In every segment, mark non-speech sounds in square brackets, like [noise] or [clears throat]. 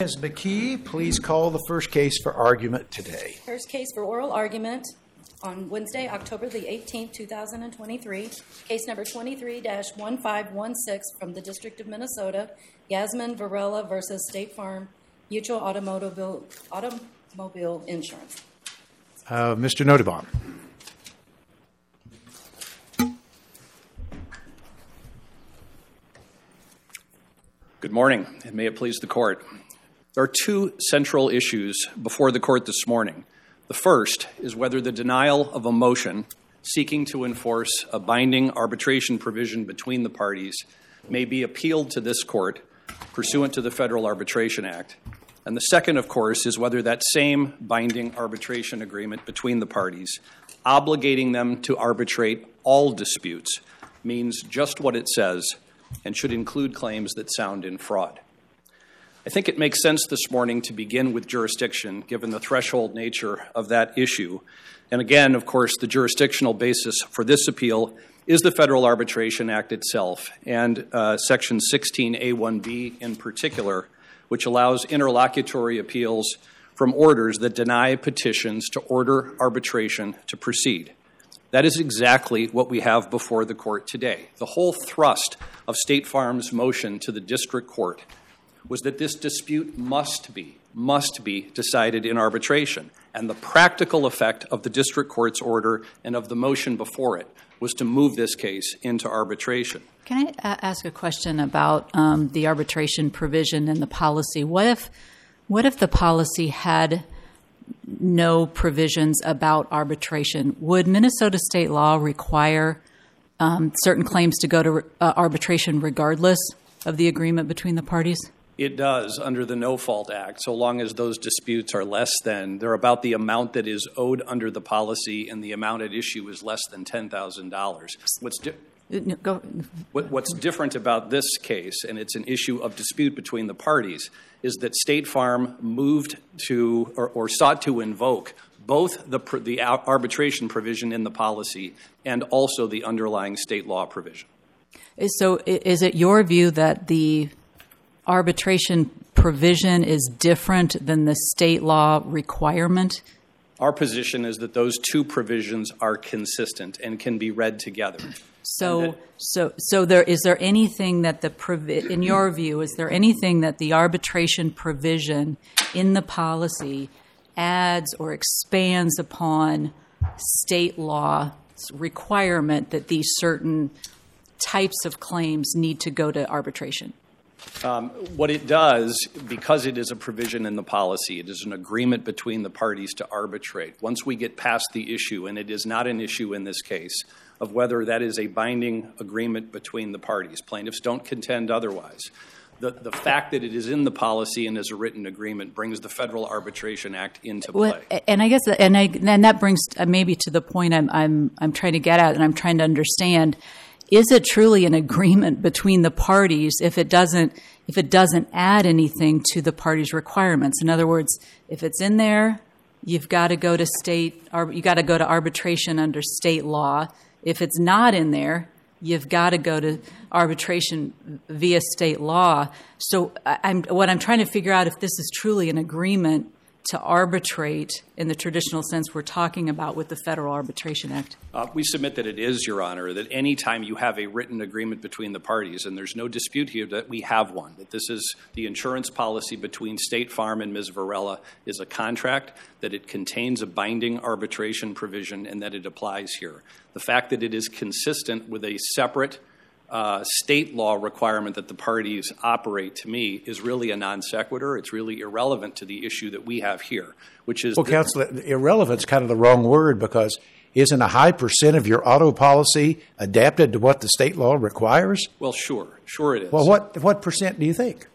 Ms. McKee, please call the first case for argument today. First case for oral argument on Wednesday, October the 18th, 2023. Case number 23-1516 from the District of Minnesota, Yasmin Varela versus State Farm Mutual Automobile, Automobile Insurance. Uh, Mr. Nottebohm. Good morning, and may it please the court. There are two central issues before the court this morning. The first is whether the denial of a motion seeking to enforce a binding arbitration provision between the parties may be appealed to this court pursuant to the Federal Arbitration Act. And the second, of course, is whether that same binding arbitration agreement between the parties, obligating them to arbitrate all disputes, means just what it says and should include claims that sound in fraud. I think it makes sense this morning to begin with jurisdiction, given the threshold nature of that issue. And again, of course, the jurisdictional basis for this appeal is the Federal Arbitration Act itself, and uh, Section 16A1B in particular, which allows interlocutory appeals from orders that deny petitions to order arbitration to proceed. That is exactly what we have before the court today. The whole thrust of State Farm's motion to the district court was that this dispute must be, must be decided in arbitration. And the practical effect of the district court's order and of the motion before it was to move this case into arbitration. Can I ask a question about um, the arbitration provision in the policy? What if, what if the policy had no provisions about arbitration? Would Minnesota state law require um, certain claims to go to uh, arbitration regardless of the agreement between the parties? It does under the No Fault Act, so long as those disputes are less than, they're about the amount that is owed under the policy, and the amount at issue is less than $10,000. What's, di- Uh, Go, what, what's different about this case, and it's an issue of dispute between the parties, is that State Farm moved to or, or sought to invoke both the, the arbitration provision in the policy and also the underlying state law provision. So is it your view that the arbitration provision is different than the state law requirement? Our position is that those two provisions are consistent and can be read together. So, so, so there is there anything that the provi- in your view is there anything that the arbitration provision in the policy adds or expands upon state law requirement that these certain types of claims need to go to arbitration? What it does, because it is a provision in the policy, it is an agreement between the parties to arbitrate. Once we get past the issue, and it is not an issue in this case, of whether that is a binding agreement between the parties, plaintiffs don't contend otherwise. The, the fact that it is in the policy and is a written agreement brings the Federal Arbitration Act into Well, play. and I guess, and I, and that brings uh, maybe to the point I'm, I'm, I'm trying to get at, and I'm trying to understand: is it truly an agreement between the parties if it doesn't, if it doesn't add anything to the parties' requirements? In other words, if it's in there, you've got to go to state, or you got to go to arbitration under state law. If it's not in there, you've got to go to arbitration via state law. So I'm, what I'm trying to figure out if this is truly an agreement to arbitrate in the traditional sense we're talking about with the Federal Arbitration Act. Uh, we submit that it is, Your Honor, that any time you have a written agreement between the parties, and there's no dispute here that we have one, that this is the insurance policy between State Farm and Ms. Varela is a contract, that it contains a binding arbitration provision, and that it applies here. The fact that it is consistent with a separate uh, state law requirement that the parties operate to me is really a non sequitur. It's really irrelevant to the issue that we have here, which is Well, that- Counsel, irrelevant's kind of the wrong word because isn't a high percent of your auto policy adapted to what the state law requires? well, sure, sure it is. Well, what what percent do you think?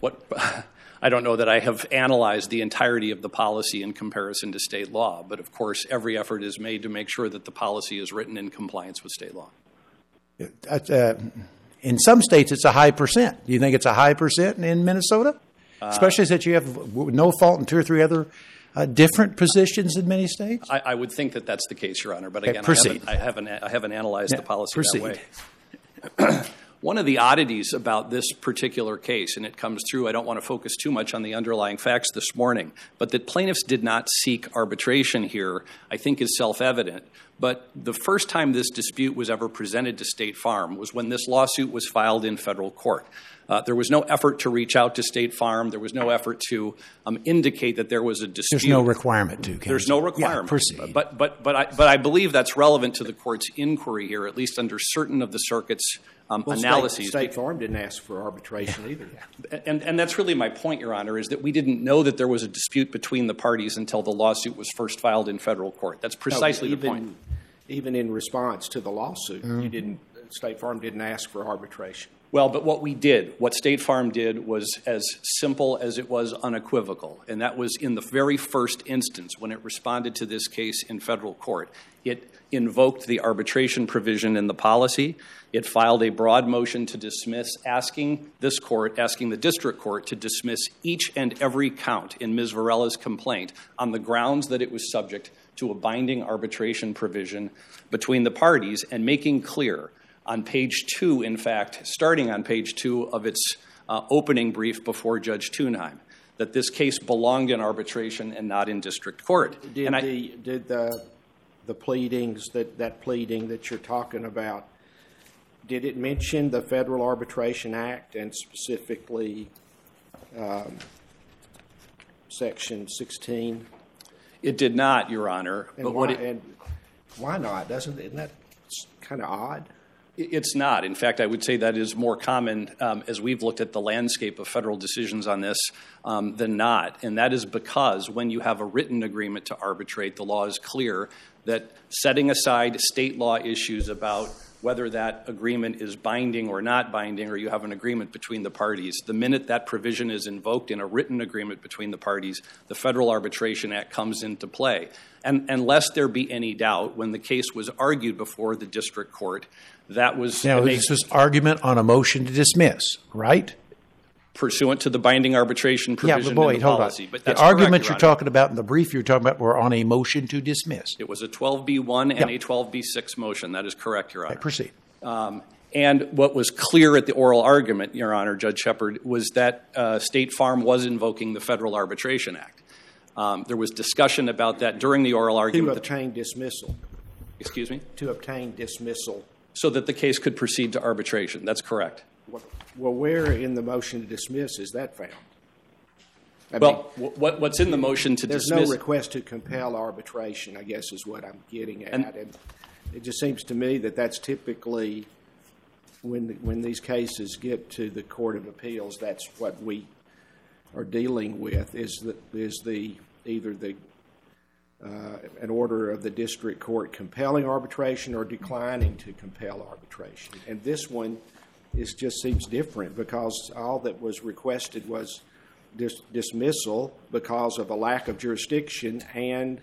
What [laughs] I don't know that I have analyzed the entirety of the policy in comparison to state law, but of course, every effort is made to make sure that the policy is written in compliance with state law. Uh, in some states, it's a high percent. Do you think it's a high percent in Minnesota? Especially since you have no fault in two or three other uh, different positions in many states? I, I would think that that's the case, Your Honor, but Okay, again, proceed. I haven't, I haven't, I haven't analyzed Yeah, the policy proceed. that way. [clears throat] One of the oddities about this particular case, and it comes through, I don't want to focus too much on the underlying facts this morning, but that plaintiffs did not seek arbitration here, I think is self evident. But the first time this dispute was ever presented to State Farm was when this lawsuit was filed in federal court. Uh, there was no effort to reach out to State Farm. There was no effort to um, indicate that there was a dispute. There's no requirement to. There's no requirement. Yeah, proceed. But but but I but I believe that's relevant to the court's inquiry here, at least under certain of the circuit's um, well, analyses. State, State Farm didn't ask for arbitration either. And, and that's really my point, Your Honor, is that we didn't know that there was a dispute between the parties until the lawsuit was first filed in federal court. That's precisely no, even, the point. Even in response to the lawsuit, mm-hmm. you didn't. State Farm didn't ask for arbitration. Well, but what we did, what State Farm did, was as simple as it was unequivocal. And that was in the very first instance when it responded to this case in federal court. It invoked the arbitration provision in the policy. It filed a broad motion to dismiss, asking this court, asking the district court to dismiss each and every count in Ms. Varela's complaint on the grounds that it was subject to a binding arbitration provision between the parties and making clear on page two, in fact, starting on page two of its uh, opening brief before Judge Tunheim, that this case belonged in arbitration and not in district court. Did, I, the, did the, the pleadings, that, that pleading that you're talking about, did it mention the Federal Arbitration Act and specifically um, Section 16? It did not, Your Honor. And, why, it, and why not? Doesn't isn't that kind of odd? It's not. In fact, I would say that is more common um, as we've looked at the landscape of federal decisions on this um, than not. And that is because when you have a written agreement to arbitrate, the law is clear that setting aside state law issues about whether that agreement is binding or not binding, or you have an agreement between the parties. The minute that provision is invoked in a written agreement between the parties, the Federal Arbitration Act comes into play. And unless there be any doubt, when the case was argued before the district court, that was. Now, this was argument on a motion to dismiss, right? Pursuant to the binding arbitration provision yeah, but boy, in the hold policy. On. But the argument you're talking about in the brief you're talking about were on a motion to dismiss. It was a 12B1 and a 12B6 motion. That is correct, Your Honor. Right, proceed. Um, and what was clear at the oral argument, Your Honor, Judge Shepherd, was that uh, State Farm was invoking the Federal Arbitration Act. Um, there was discussion about that during the oral argument. To obtain dismissal. Excuse me? To obtain dismissal. So that the case could proceed to arbitration. That's correct. Well, where in the motion to dismiss is that found? I well, mean, what, what's in the motion to there's dismiss? There's no request to compel arbitration, I guess, is what I'm getting at. And, and it just seems to me that that's typically when when these cases get to the court of appeals, that's what we are dealing with is the is the either the uh, an order of the district court compelling arbitration or declining to compel arbitration. And this one is just seems different because all that was requested was dis- dismissal because of a lack of jurisdiction and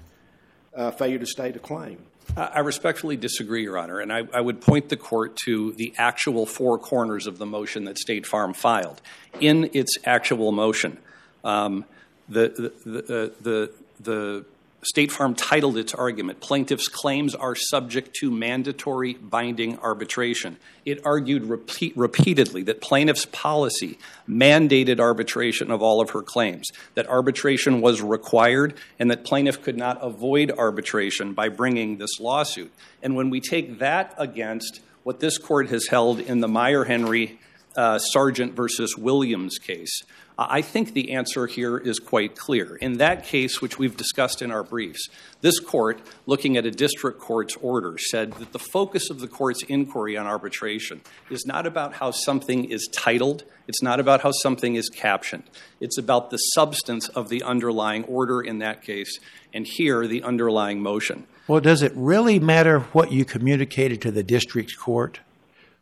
uh, failure to state a claim. I respectfully disagree, Your Honor, and I, I, would point the court to the actual four corners of the motion that State Farm filed. In its actual motion, um, the, the, the, the, the State Farm titled its argument, Plaintiff's Claims Are Subject to Mandatory Binding Arbitration. It argued repeat, repeatedly that plaintiff's policy mandated arbitration of all of her claims, that arbitration was required, and that plaintiff could not avoid arbitration by bringing this lawsuit. And when we take that against what this court has held in the Meyer Henry uh, Sargent versus Williams case, I think the answer here is quite clear. In that case, which we've discussed in our briefs, this court, looking at a district court's order, said that the focus of the court's inquiry on arbitration is not about how something is titled, it's not about how something is captioned. It's about the substance of the underlying order in that case, and here, the underlying motion. Well, does it really matter what you communicated to the district court?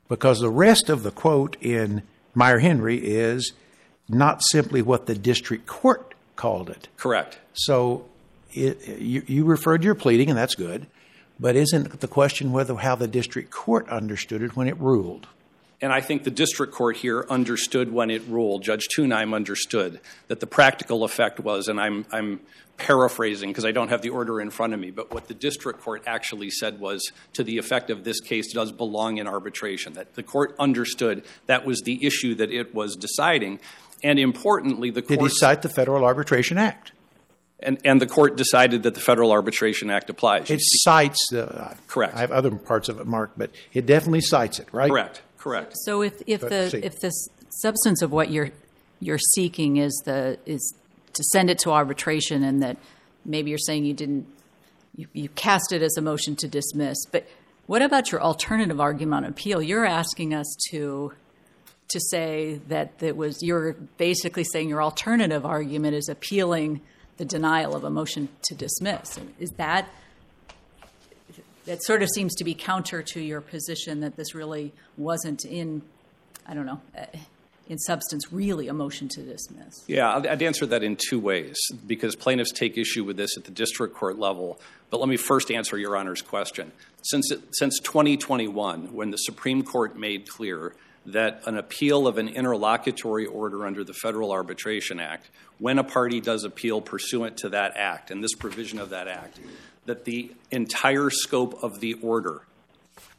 Because the rest of the quote in Meyer Henry is not simply what the district court called it. Correct. So it, you, you referred to your pleading, and that's good. But isn't the question whether how the district court understood it when it ruled? And I think the district court here understood when it ruled, Judge Tunheim understood, that the practical effect was, and I'm, I'm paraphrasing because I don't have the order in front of me, but what the district court actually said was to the effect of this case does belong in arbitration. That the court understood that was the issue that it was deciding. And importantly, the court Did he cite the Federal Arbitration Act? and, and the court decided that the Federal Arbitration Act applies. It cites the. Correct. I have other parts of it marked, but it definitely cites it, right? correct, correct. So if, if the if the substance of what you're you're seeking is the is to send it to arbitration, and that maybe you're saying you didn't you, you cast it as a motion to dismiss, but what about your alternative argument on appeal? You're asking us to to say that it was you're basically saying your alternative argument is appealing the denial of a motion to dismiss. Is that that sort of seems to be counter to your position that this really wasn't in I don't know in substance really a motion to dismiss. Yeah, I'd answer that in two ways because plaintiffs take issue with this at the district court level. But let me first answer Your Honor's question. Since, since 2021, when the Supreme Court made clear that an appeal of an interlocutory order under the Federal Arbitration Act, when a party does appeal pursuant to that act and this provision of that act, that the entire scope of the order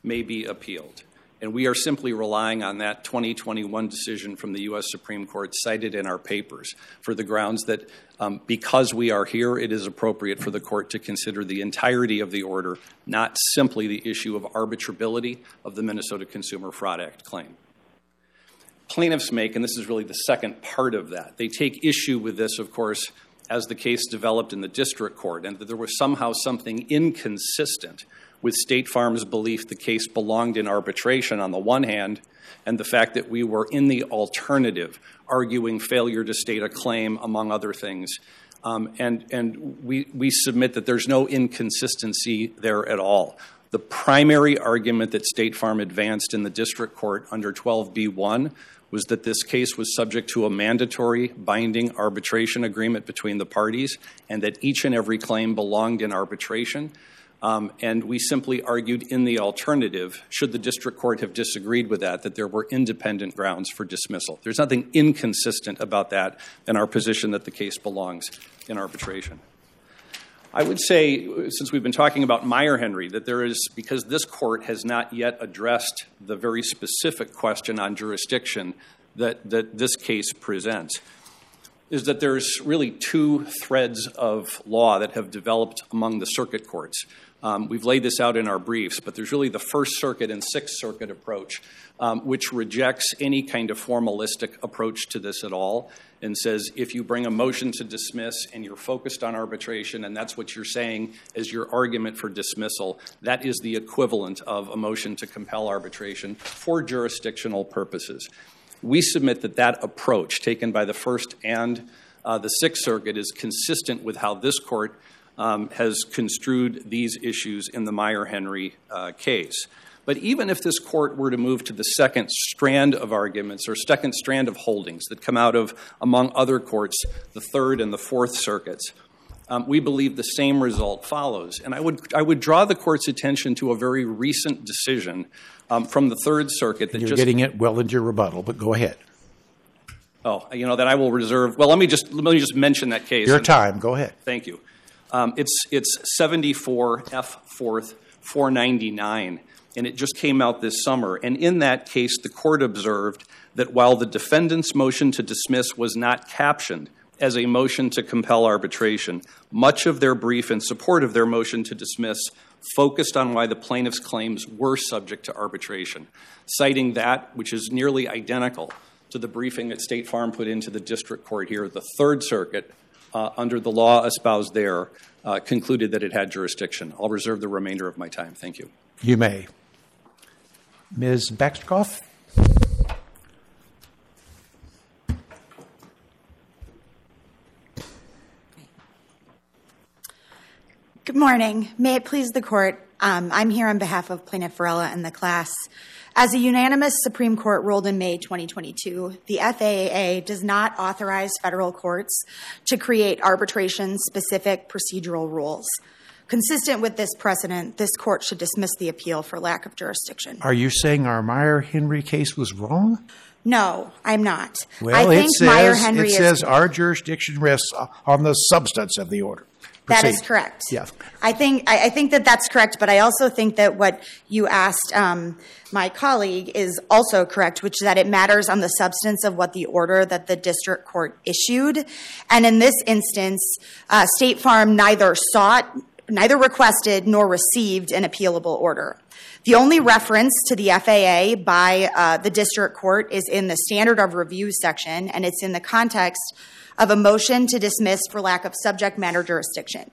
may be appealed. And we are simply relying on that 2021 decision from the U.S. Supreme Court cited in our papers for the grounds that um, because we are here, it is appropriate for the court to consider the entirety of the order, not simply the issue of arbitrability of the Minnesota Consumer Fraud Act claim. Plaintiffs make, and this is really the second part of that, they take issue with this, of course, as the case developed in the district court, and that there was somehow something inconsistent with State Farm's belief the case belonged in arbitration on the one hand, and the fact that we were in the alternative, arguing failure to state a claim, among other things. Um, and and we, we submit that there's no inconsistency there at all. The primary argument that State Farm advanced in the district court under 12b1 was that this case was subject to a mandatory binding arbitration agreement between the parties and that each and every claim belonged in arbitration. Um, and we simply argued in the alternative, should the district court have disagreed with that, that there were independent grounds for dismissal. There's nothing inconsistent about that in our position that the case belongs in arbitration. I would say, since we've been talking about Meyer Henry, that there is, because this court has not yet addressed the very specific question on jurisdiction that, that this case presents, is that there's really two threads of law that have developed among the circuit courts. Um, we've laid this out in our briefs, but there's really the First Circuit and Sixth Circuit approach, um, which rejects any kind of formalistic approach to this at all and says if you bring a motion to dismiss and you're focused on arbitration and that's what you're saying as your argument for dismissal, that is the equivalent of a motion to compel arbitration for jurisdictional purposes. We submit that that approach taken by the First and uh, the Sixth Circuit is consistent with how this court um, has construed these issues in the Meyer Henry uh, case. But even if this court were to move to the second strand of arguments or second strand of holdings that come out of, among other courts, the Third and the Fourth Circuits, um, we believe the same result follows. And I would, I would draw the court's attention to a very recent decision um, from the Third Circuit that You're just getting it well into your rebuttal, but go ahead. oh, you know that I will reserve. Well, let me just let me just mention that case. Your and- time. Go ahead. Thank you. Um, it's it's 74 F fourth 499, and it just came out this summer. And in that case, the court observed that while the defendant's motion to dismiss was not captioned as a motion to compel arbitration, much of their brief in support of their motion to dismiss focused on why the plaintiff's claims were subject to arbitration, citing that which is nearly identical to the briefing that State Farm put into the district court here, the Third Circuit, under the law espoused there, uh, concluded that it had jurisdiction. I'll reserve the remainder of my time. Thank you. You may. Ms. Baxter-Kauf? Good morning. May it please the court, um, I'm here on behalf of Plaintiff Varela and the class. As a unanimous Supreme Court ruled in May 2022, the FAA does not authorize federal courts to create arbitration specific procedural rules. Consistent with this precedent, this court should dismiss the appeal for lack of jurisdiction. Are you saying our Meyer Henry case was wrong? No, I'm not. Well, I think it says, Meyer Henry it is. says our jurisdiction rests on the substance of the order. That is correct. Yeah. I think I, I think that that's correct, but I also think that what you asked um, my colleague is also correct, which is that it matters on the substance of what the order that the district court issued, and in this instance, uh, State Farm neither sought, neither requested nor received an appealable order. The only reference to the FAA by uh, the district court is in the standard of review section, and it's in the context of a motion to dismiss for lack of subject matter jurisdiction.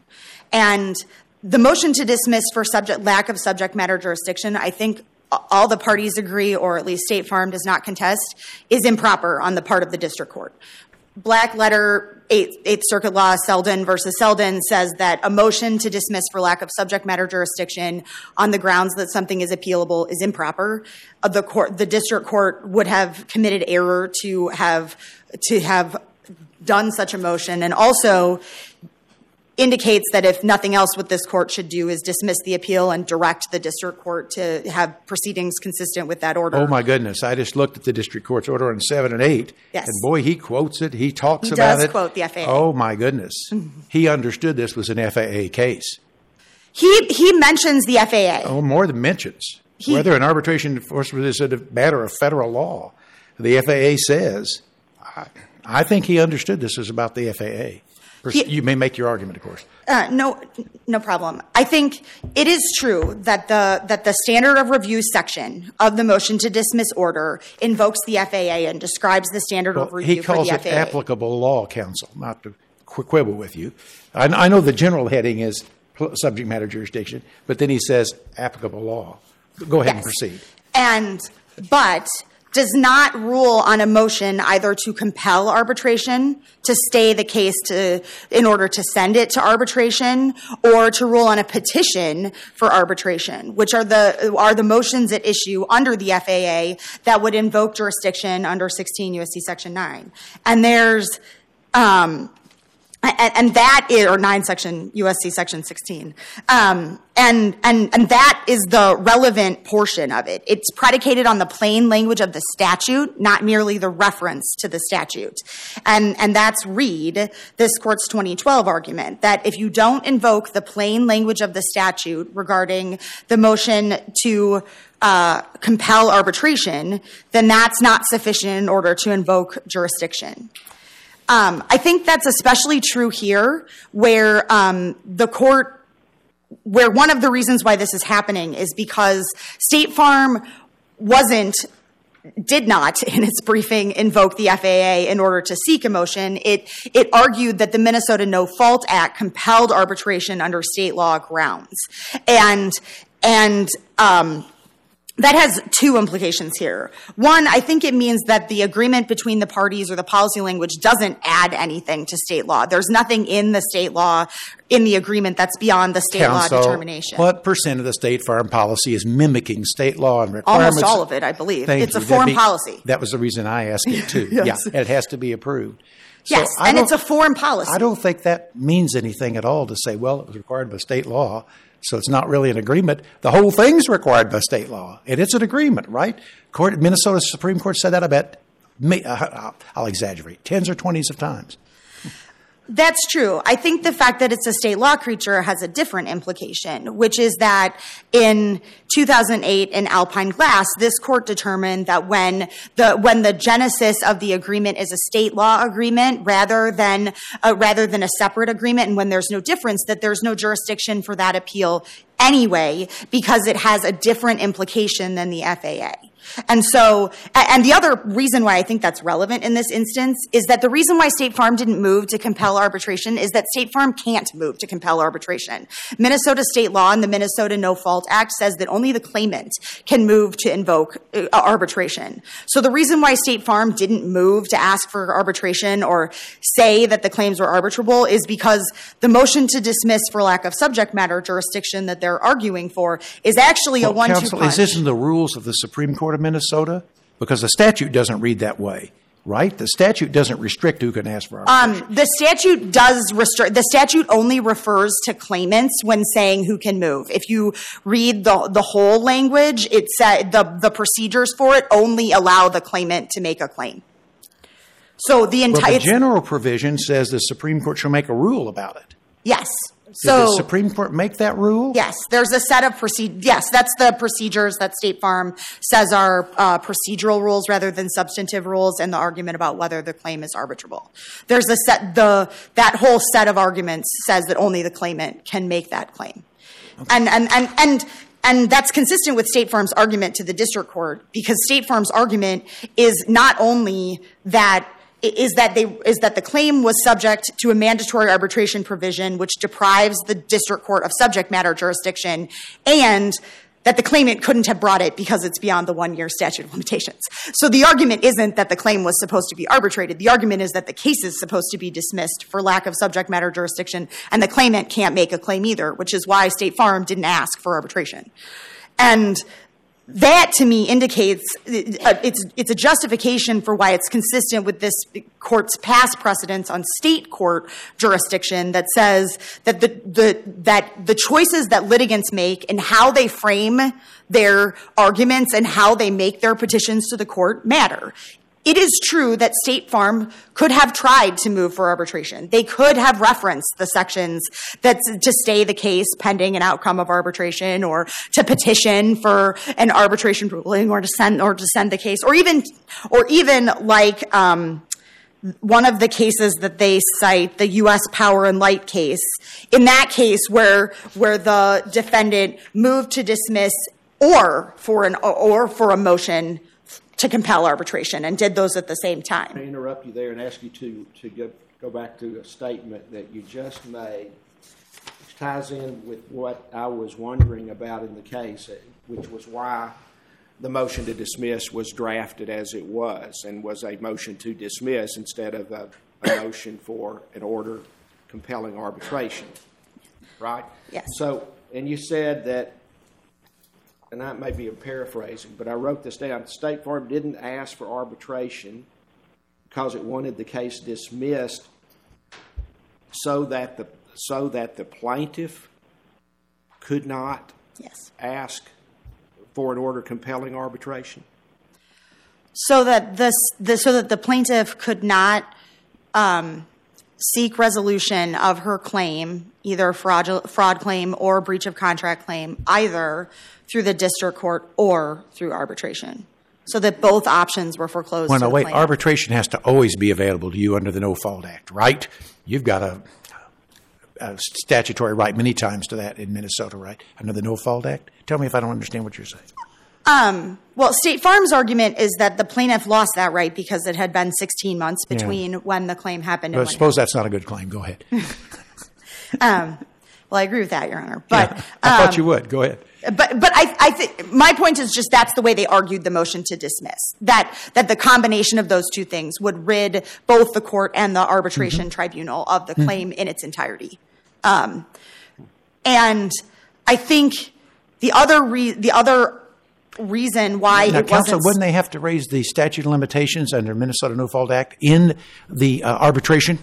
And the motion to dismiss for subject lack of subject matter jurisdiction, I think all the parties agree, or at least State Farm does not contest, is improper on the part of the district court. Black letter Eighth, Eighth Circuit law, Selden versus Selden, says that a motion to dismiss for lack of subject matter jurisdiction on the grounds that something is appealable is improper. The court, the district court, would have committed error to have to have done such a motion, and also indicates that if nothing else, what this court should do is dismiss the appeal and direct the district court to have proceedings consistent with that order. Oh my goodness! I just looked at the district court's order on seven and eight, Yes. and boy, he quotes it. He talks He about does quote the FAA. Oh my goodness! Mm-hmm. he understood this was an FAA case. He he mentions the FAA. Oh, more than mentions He- whether an arbitration enforcement is a matter of federal law. The FAA says. I, I think he understood this was about the FAA. He- you may make your argument, of course. Uh, no, no problem. I think it is true that the that the standard of review section of the motion to dismiss order invokes the FAA and describes the standard of review he for calls the it FAA. applicable law, counsel, not to quibble with you. I, I know the general heading is subject matter jurisdiction, but then he says applicable law. Go ahead and Yes. proceed. And but does not rule on a motion either to compel arbitration, to stay the case to in order to send it to arbitration, or to rule on a petition for arbitration, which are the are the motions at issue under the FAA that would invoke jurisdiction under 16 USC section 9. And there's um, and, that is, or 9 section, USC section 16. Um, and, and, and that is the relevant portion of it. It's predicated on the plain language of the statute, not merely the reference to the statute. And, and that's read this court's 2012 argument, that if you don't invoke the plain language of the statute regarding the motion to uh, compel arbitration, then that's not sufficient in order to invoke jurisdiction. Um, I think that's especially true here, where um, the court, where one of the reasons why this is happening is because State Farm wasn't, did not [laughs] in its briefing invoke the FAA in order to seek a motion. It it argued that the Minnesota No Fault Act compelled arbitration under state law grounds, and and. Um, that has two implications here. One, I think it means that the agreement between the parties or the policy language doesn't add anything to state law. There's nothing in the state law, in the agreement that's beyond the state Counsel, law determination. what percent of the state farm policy is mimicking state law and requirements? Almost all of it, I believe. Thank it's you. a foreign be- policy. That was the reason I asked it too. [laughs] Yes. Yeah, it has to be approved. So yes, and it's a foreign policy. I don't think that means anything at all to say, well, it was required by state law, so it's not really an agreement. The whole thing's required by state law, and it's an agreement, right? Court, Minnesota Supreme Court said that about, uh, I'll exaggerate, tens or twenties of times. That's true. I think the fact that it's a state law creature has a different implication, which is that in 2008 in Alpine Glass, this court determined that when the when the genesis of the agreement is a state law agreement rather than uh, rather than a separate agreement, and when there's no difference, that there's no jurisdiction for that appeal anyway because it has a different implication than the FAA. And so, and the other reason why I think that's relevant in this instance is that the reason why State Farm didn't move to compel arbitration is that State Farm can't move to compel arbitration. Minnesota state law and the Minnesota No Fault Act says that only the claimant can move to invoke uh, arbitration. So the reason why State Farm didn't move to ask for arbitration or say that the claims were arbitrable is because the motion to dismiss for lack of subject matter jurisdiction that they're arguing for is actually a Well, one-two counsel, punch. is this in the rules of the Supreme Court of Minnesota? Because the statute doesn't read that way. right? The statute doesn't restrict who can ask for arbitration. Um, the statute does restrict. The statute only refers to claimants when saying who can move. If you read the the whole language, it said the the procedures for it only allow the claimant to make a claim. So the entire the general provision says the Supreme Court shall make a rule about it. yes. Did So the Supreme Court make that rule? Yes, there's a set of procedures. Yes, that's the procedures that State Farm says are uh, procedural rules rather than substantive rules, and the argument about whether the claim is arbitrable. There's a set the that whole set of arguments says that only the claimant can make that claim, and and and and. And that's consistent with State Farm's argument to the district court because State Farm's argument is not only that is that they is that the claim was subject to a mandatory arbitration provision which deprives the district court of subject matter jurisdiction and that the claimant couldn't have brought it because it's beyond the one year statute of limitations. So the argument isn't that the claim was supposed to be arbitrated. The argument is that the case is supposed to be dismissed for lack of subject matter jurisdiction and the claimant can't make a claim either, which is why State Farm didn't ask for arbitration. And that to me indicates uh, it's it's a justification for why it's consistent with this court's past precedents on state court jurisdiction that says that the, the that the choices that litigants make and how they frame their arguments and how they make their petitions to the court matter. It is true that State Farm could have tried to move for arbitration. They could have referenced the sections that to stay the case pending an outcome of arbitration or to petition for an arbitration ruling or to send or to send the case or even or even like um, one of the cases that they cite, the U.S. Power and Light case. In that case, where where the defendant moved to dismiss or for an or for a motion to compel arbitration and did those at the same time. I interrupt you there and ask you to, to go, go back to a statement that you just made, which ties in with what I was wondering about in the case, which was why the motion to dismiss was drafted as it was and was a motion to dismiss instead of a, a motion for an order compelling arbitration, right? Yes. So, and you said that and that may be a paraphrasing, but I wrote this down. State Farm didn't ask for arbitration because it wanted the case dismissed so that the so that the plaintiff could not Yes. ask for an order compelling arbitration. So that the, the so that the plaintiff could not um, seek resolution of her claim, either fraud fraud claim or breach of contract claim, either through the district court or through arbitration. So that both options were foreclosed. Well, no, wait. plaintiff. Arbitration has to always be available to you under the No Fault Act, right? You've got a, a statutory right many times to that in Minnesota, right? Under the No Fault Act. Tell me if I don't understand what you're saying. Um, well, State Farm's argument is that the plaintiff lost that right because it had been 16 months between when the claim happened when. suppose that's not a good claim. Go ahead. [laughs] well, I agree with that, Your Honor. But I thought um, you would. Go ahead. But I I my point is just that's the way they argued the motion to dismiss that that the combination of those two things would rid both the court and the arbitration Mm-hmm. tribunal of the claim in its entirety, um, and I think the other re- the other reason why Now, it counsel, wouldn't they have to raise the statute of limitations under Minnesota No Fault Act in the uh, arbitration?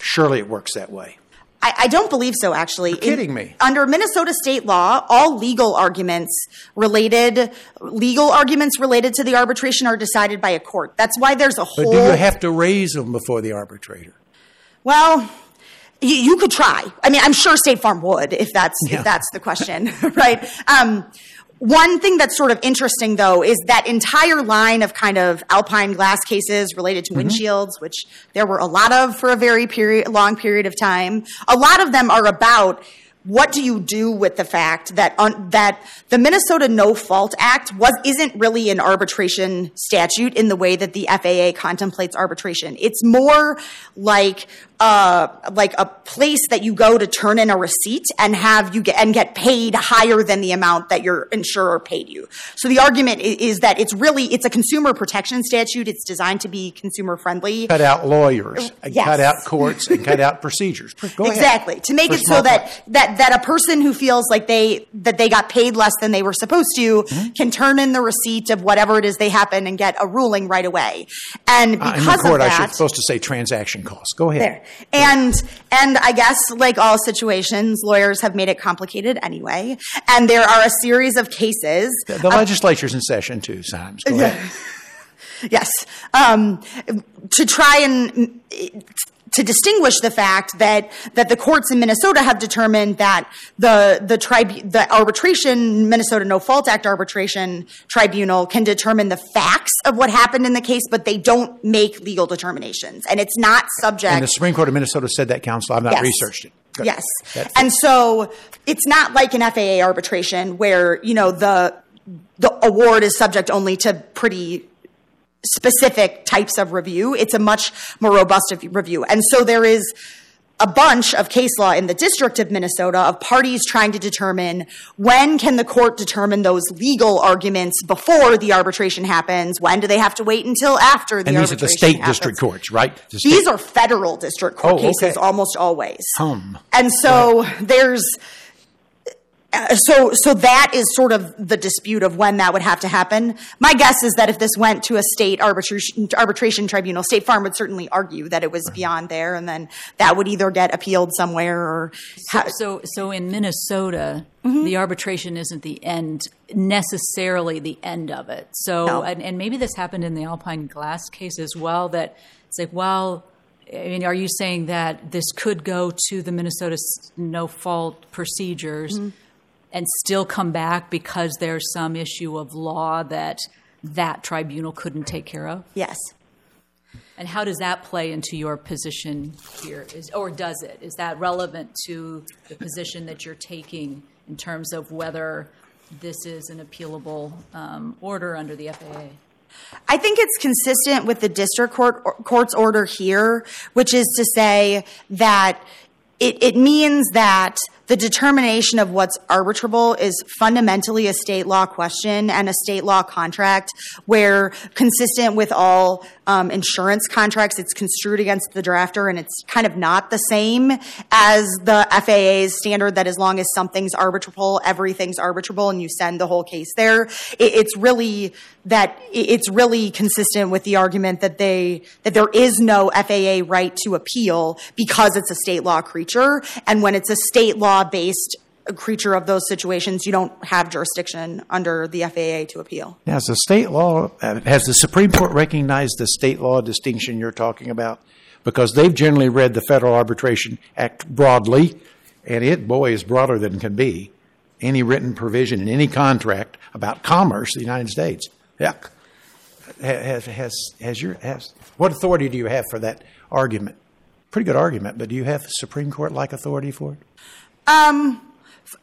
Surely it works that way. I, I don't believe so, actually. You're kidding me. Under Minnesota state law, all legal arguments related, legal arguments related to the arbitration are decided by a court. That's why there's a But whole. do you have to raise them before the arbitrator? Well, you, you could try. I mean, I'm sure State Farm would if that's Yeah. if that's the question, [laughs] right? Um, one thing that's sort of interesting, though, is that entire line of kind of alpine glass cases related to mm-hmm. windshields, which there were a lot of for a very period, long period of time. A lot of them are about what do you do with the fact that un, that the Minnesota No Fault Act was isn't really an arbitration statute in the way that the FAA contemplates arbitration. It's more like uh, like a place that you go to turn in a receipt and have you get and get paid higher than the amount that your insurer paid you. So the argument is, is that it's really it's a consumer protection statute. It's designed to be consumer friendly. Cut out lawyers, and Yes. cut out courts, and cut out procedures. [laughs] Go ahead. Exactly. To make For it so that, that that a person who feels like they that they got paid less than they were supposed to Mm-hmm. can turn in the receipt of whatever it is they happen and get a ruling right away. And Uh, because in the court, of I that, should supposed to say transaction costs. Go ahead. there. And and I guess like all situations, lawyers have made it complicated anyway. And there are a series of cases. The, the legislature's in session too, Symes. Go ahead. [laughs] Yes. Um, to try and to distinguish the fact that that the courts in Minnesota have determined that the the tribu- the arbitration Minnesota No Fault Act arbitration tribunal can determine the facts of what happened in the case, but they don't make legal determinations, and it's not subject. And the Supreme Court of Minnesota said that, counsel. I've not Yes. researched it. Good. Yes. That's And so it's not like an FAA arbitration where, you know, the the award is subject only to pretty specific types of review. It's a much more robust review. And so there is a bunch of case law in the District of Minnesota of parties trying to determine when can the court determine those legal arguments before the arbitration happens? When do they have to wait until after the and these are the state happens? district courts, right? The These state- are federal district court Oh, okay. cases almost always. Hum. And so there's uh, so so that is sort of the dispute of when that would have to happen. My guess is that if this went to a state arbitration arbitration tribunal, State Farm would certainly argue that it was beyond there, and then that would either get appealed somewhere or. So, so, so in Minnesota, Mm-hmm. the arbitration isn't the end necessarily the end of it. So, No. and, and maybe this happened in the Alpine Glass case as well. That it's like, well, I mean, are you saying that this could go to the Minnesota no fault procedures Mm-hmm. And still come back because there's some issue of law that that tribunal couldn't take care of? yes. And how does that play into your position here? Is, or does it? Is that relevant to the position that you're taking in terms of whether this is an appealable um, order under the FAA? I think it's consistent with the district court court's order here, which is to say that it, it means that the determination of what's arbitrable is fundamentally a state law question and a state law contract where consistent with all um, insurance contracts it's construed against the drafter and it's kind of not the same as the FAA's standard that as long as something's arbitrable everything's arbitrable and you send the whole case there. It, it's really that it's really consistent with the argument that they that there is no FAA right to appeal because it's a state law creature. And when it's a state law based creature of those situations you don't have jurisdiction under the FAA to appeal. Now, has the state law, has the Supreme Court recognized the state law distinction you're talking about? Because they've generally read the Federal Arbitration Act broadly, and it, boy, is broader than can be. Any written provision in any contract about commerce, in the United States. Yeah. Has, has, has your, has, what authority do you have for that argument? Pretty good argument, but do you have Supreme Court like authority for it? Um,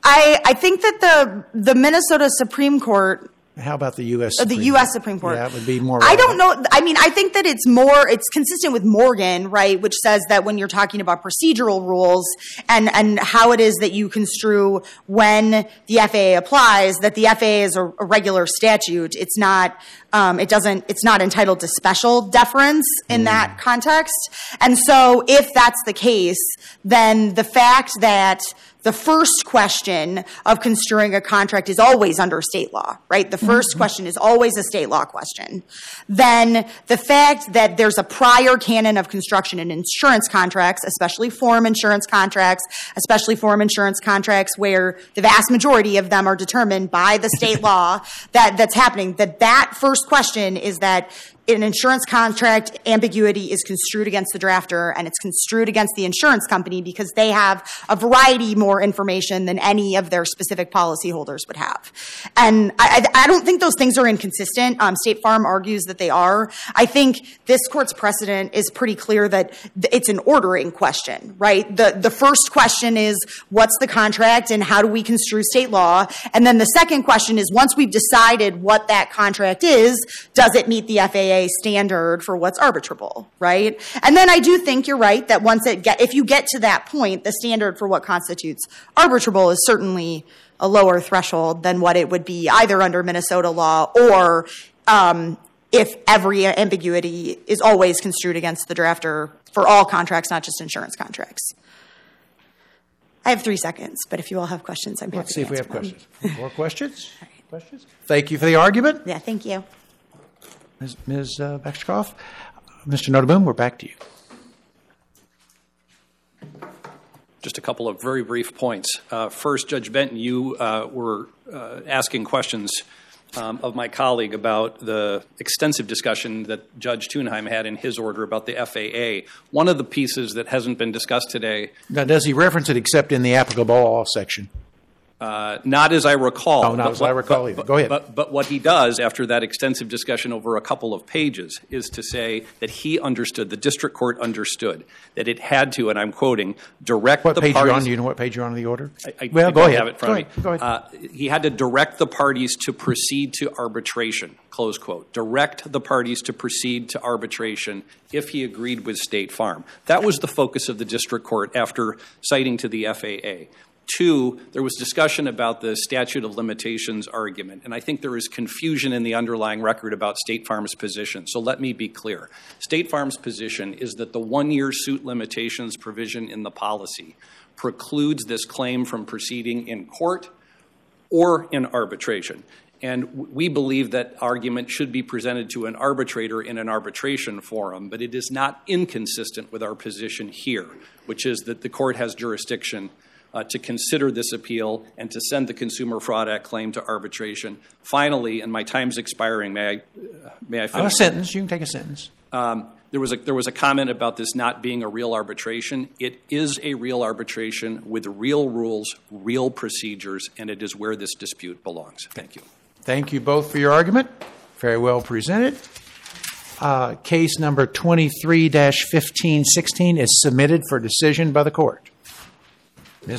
I I think that the the Minnesota Supreme Court How about the U.S. Uh, the Supreme U.S. Court? Supreme Court. Yeah, would be more. I don't know. I mean, I think that it's more. It's consistent with Morgan, right? Which says that when you're talking about procedural rules and and how it is that you construe when the FAA applies, that the FAA is a, a regular statute. It's not. Um, it doesn't. It's not entitled to special deference in that context. And so, if that's the case, then the fact that the first question of construing a contract is always under state law, right? The 1st mm-hmm. question is always a state law question. Then the fact that there's a prior canon of construction in insurance contracts, especially form insurance contracts, especially form insurance contracts where the vast majority of them are determined by the state [laughs] law that that's happening, that that first question is that an insurance contract, ambiguity is construed against the drafter and it's construed against the insurance company because they have a variety more information than any of their specific policyholders would have. And I, don't think those things are inconsistent. Um, State Farm argues that they are. I think this court's precedent is pretty clear that it's an ordering question, right? The, the first question is what's the contract and how do we construe state law? And then the second question is once we've decided what that contract is, does it meet the FAA Standard for what's arbitrable, right? And then I do think you're right that once it get, if you get to that point, the standard for what constitutes arbitrable is certainly a lower threshold than what it would be either under Minnesota law or um, if every ambiguity is always construed against the drafter for all contracts, not just insurance contracts. I have three seconds, but if you all have questions, I'm happy Let's see if we have them. questions. More questions? [laughs] Questions? Thank you for the argument, Yeah, thank you. Ms. Ms. uh, Baxter-Kauf. Mr. Nottebohm, we're back to you. Just a couple of very brief points. Uh, First, Judge Benton, you uh, were uh, asking questions um, of my colleague about the extensive discussion that Judge Tunheim had in his order about the FAA. One of the pieces that hasn't been discussed today, Now, does he reference it except in the applicable law section? Uh, not as I recall. Oh, not as I recall but- Go ahead. But, but what he does after that extensive discussion over a couple of pages is to say that he understood, the district court understood, that it had to, and I'm quoting, direct What the page parties. you're on? Do you know what page you're on in the order? I, I well, don't go ahead. have it me. Go ahead. Uh, he had to direct the parties to proceed to arbitration. Close quote. Direct the parties to proceed to arbitration if he agreed with State Farm. That was the focus of the district court after citing to the FAA. Two, there was discussion about the statute of limitations argument, and I think there is confusion in the underlying record about State Farm's position. So let me be clear. State Farm's position is that the one year suit limitations provision in the policy precludes this claim from proceeding in court or in arbitration. And we believe that argument should be presented to an arbitrator in an arbitration forum, but it is not inconsistent with our position here, which is that the court has jurisdiction uh, to consider this appeal and to send the Consumer Fraud Act claim to arbitration. Finally, and my time's expiring, may I, uh, may I finish? A sentence. You can take a sentence. Um, there was a there was a comment about this not being a real arbitration. It is a real arbitration with real rules, real procedures, and it is where this dispute belongs. Thank you. Thank you both for your argument. Very well presented. Uh, case number 23 1516 is submitted for decision by the court.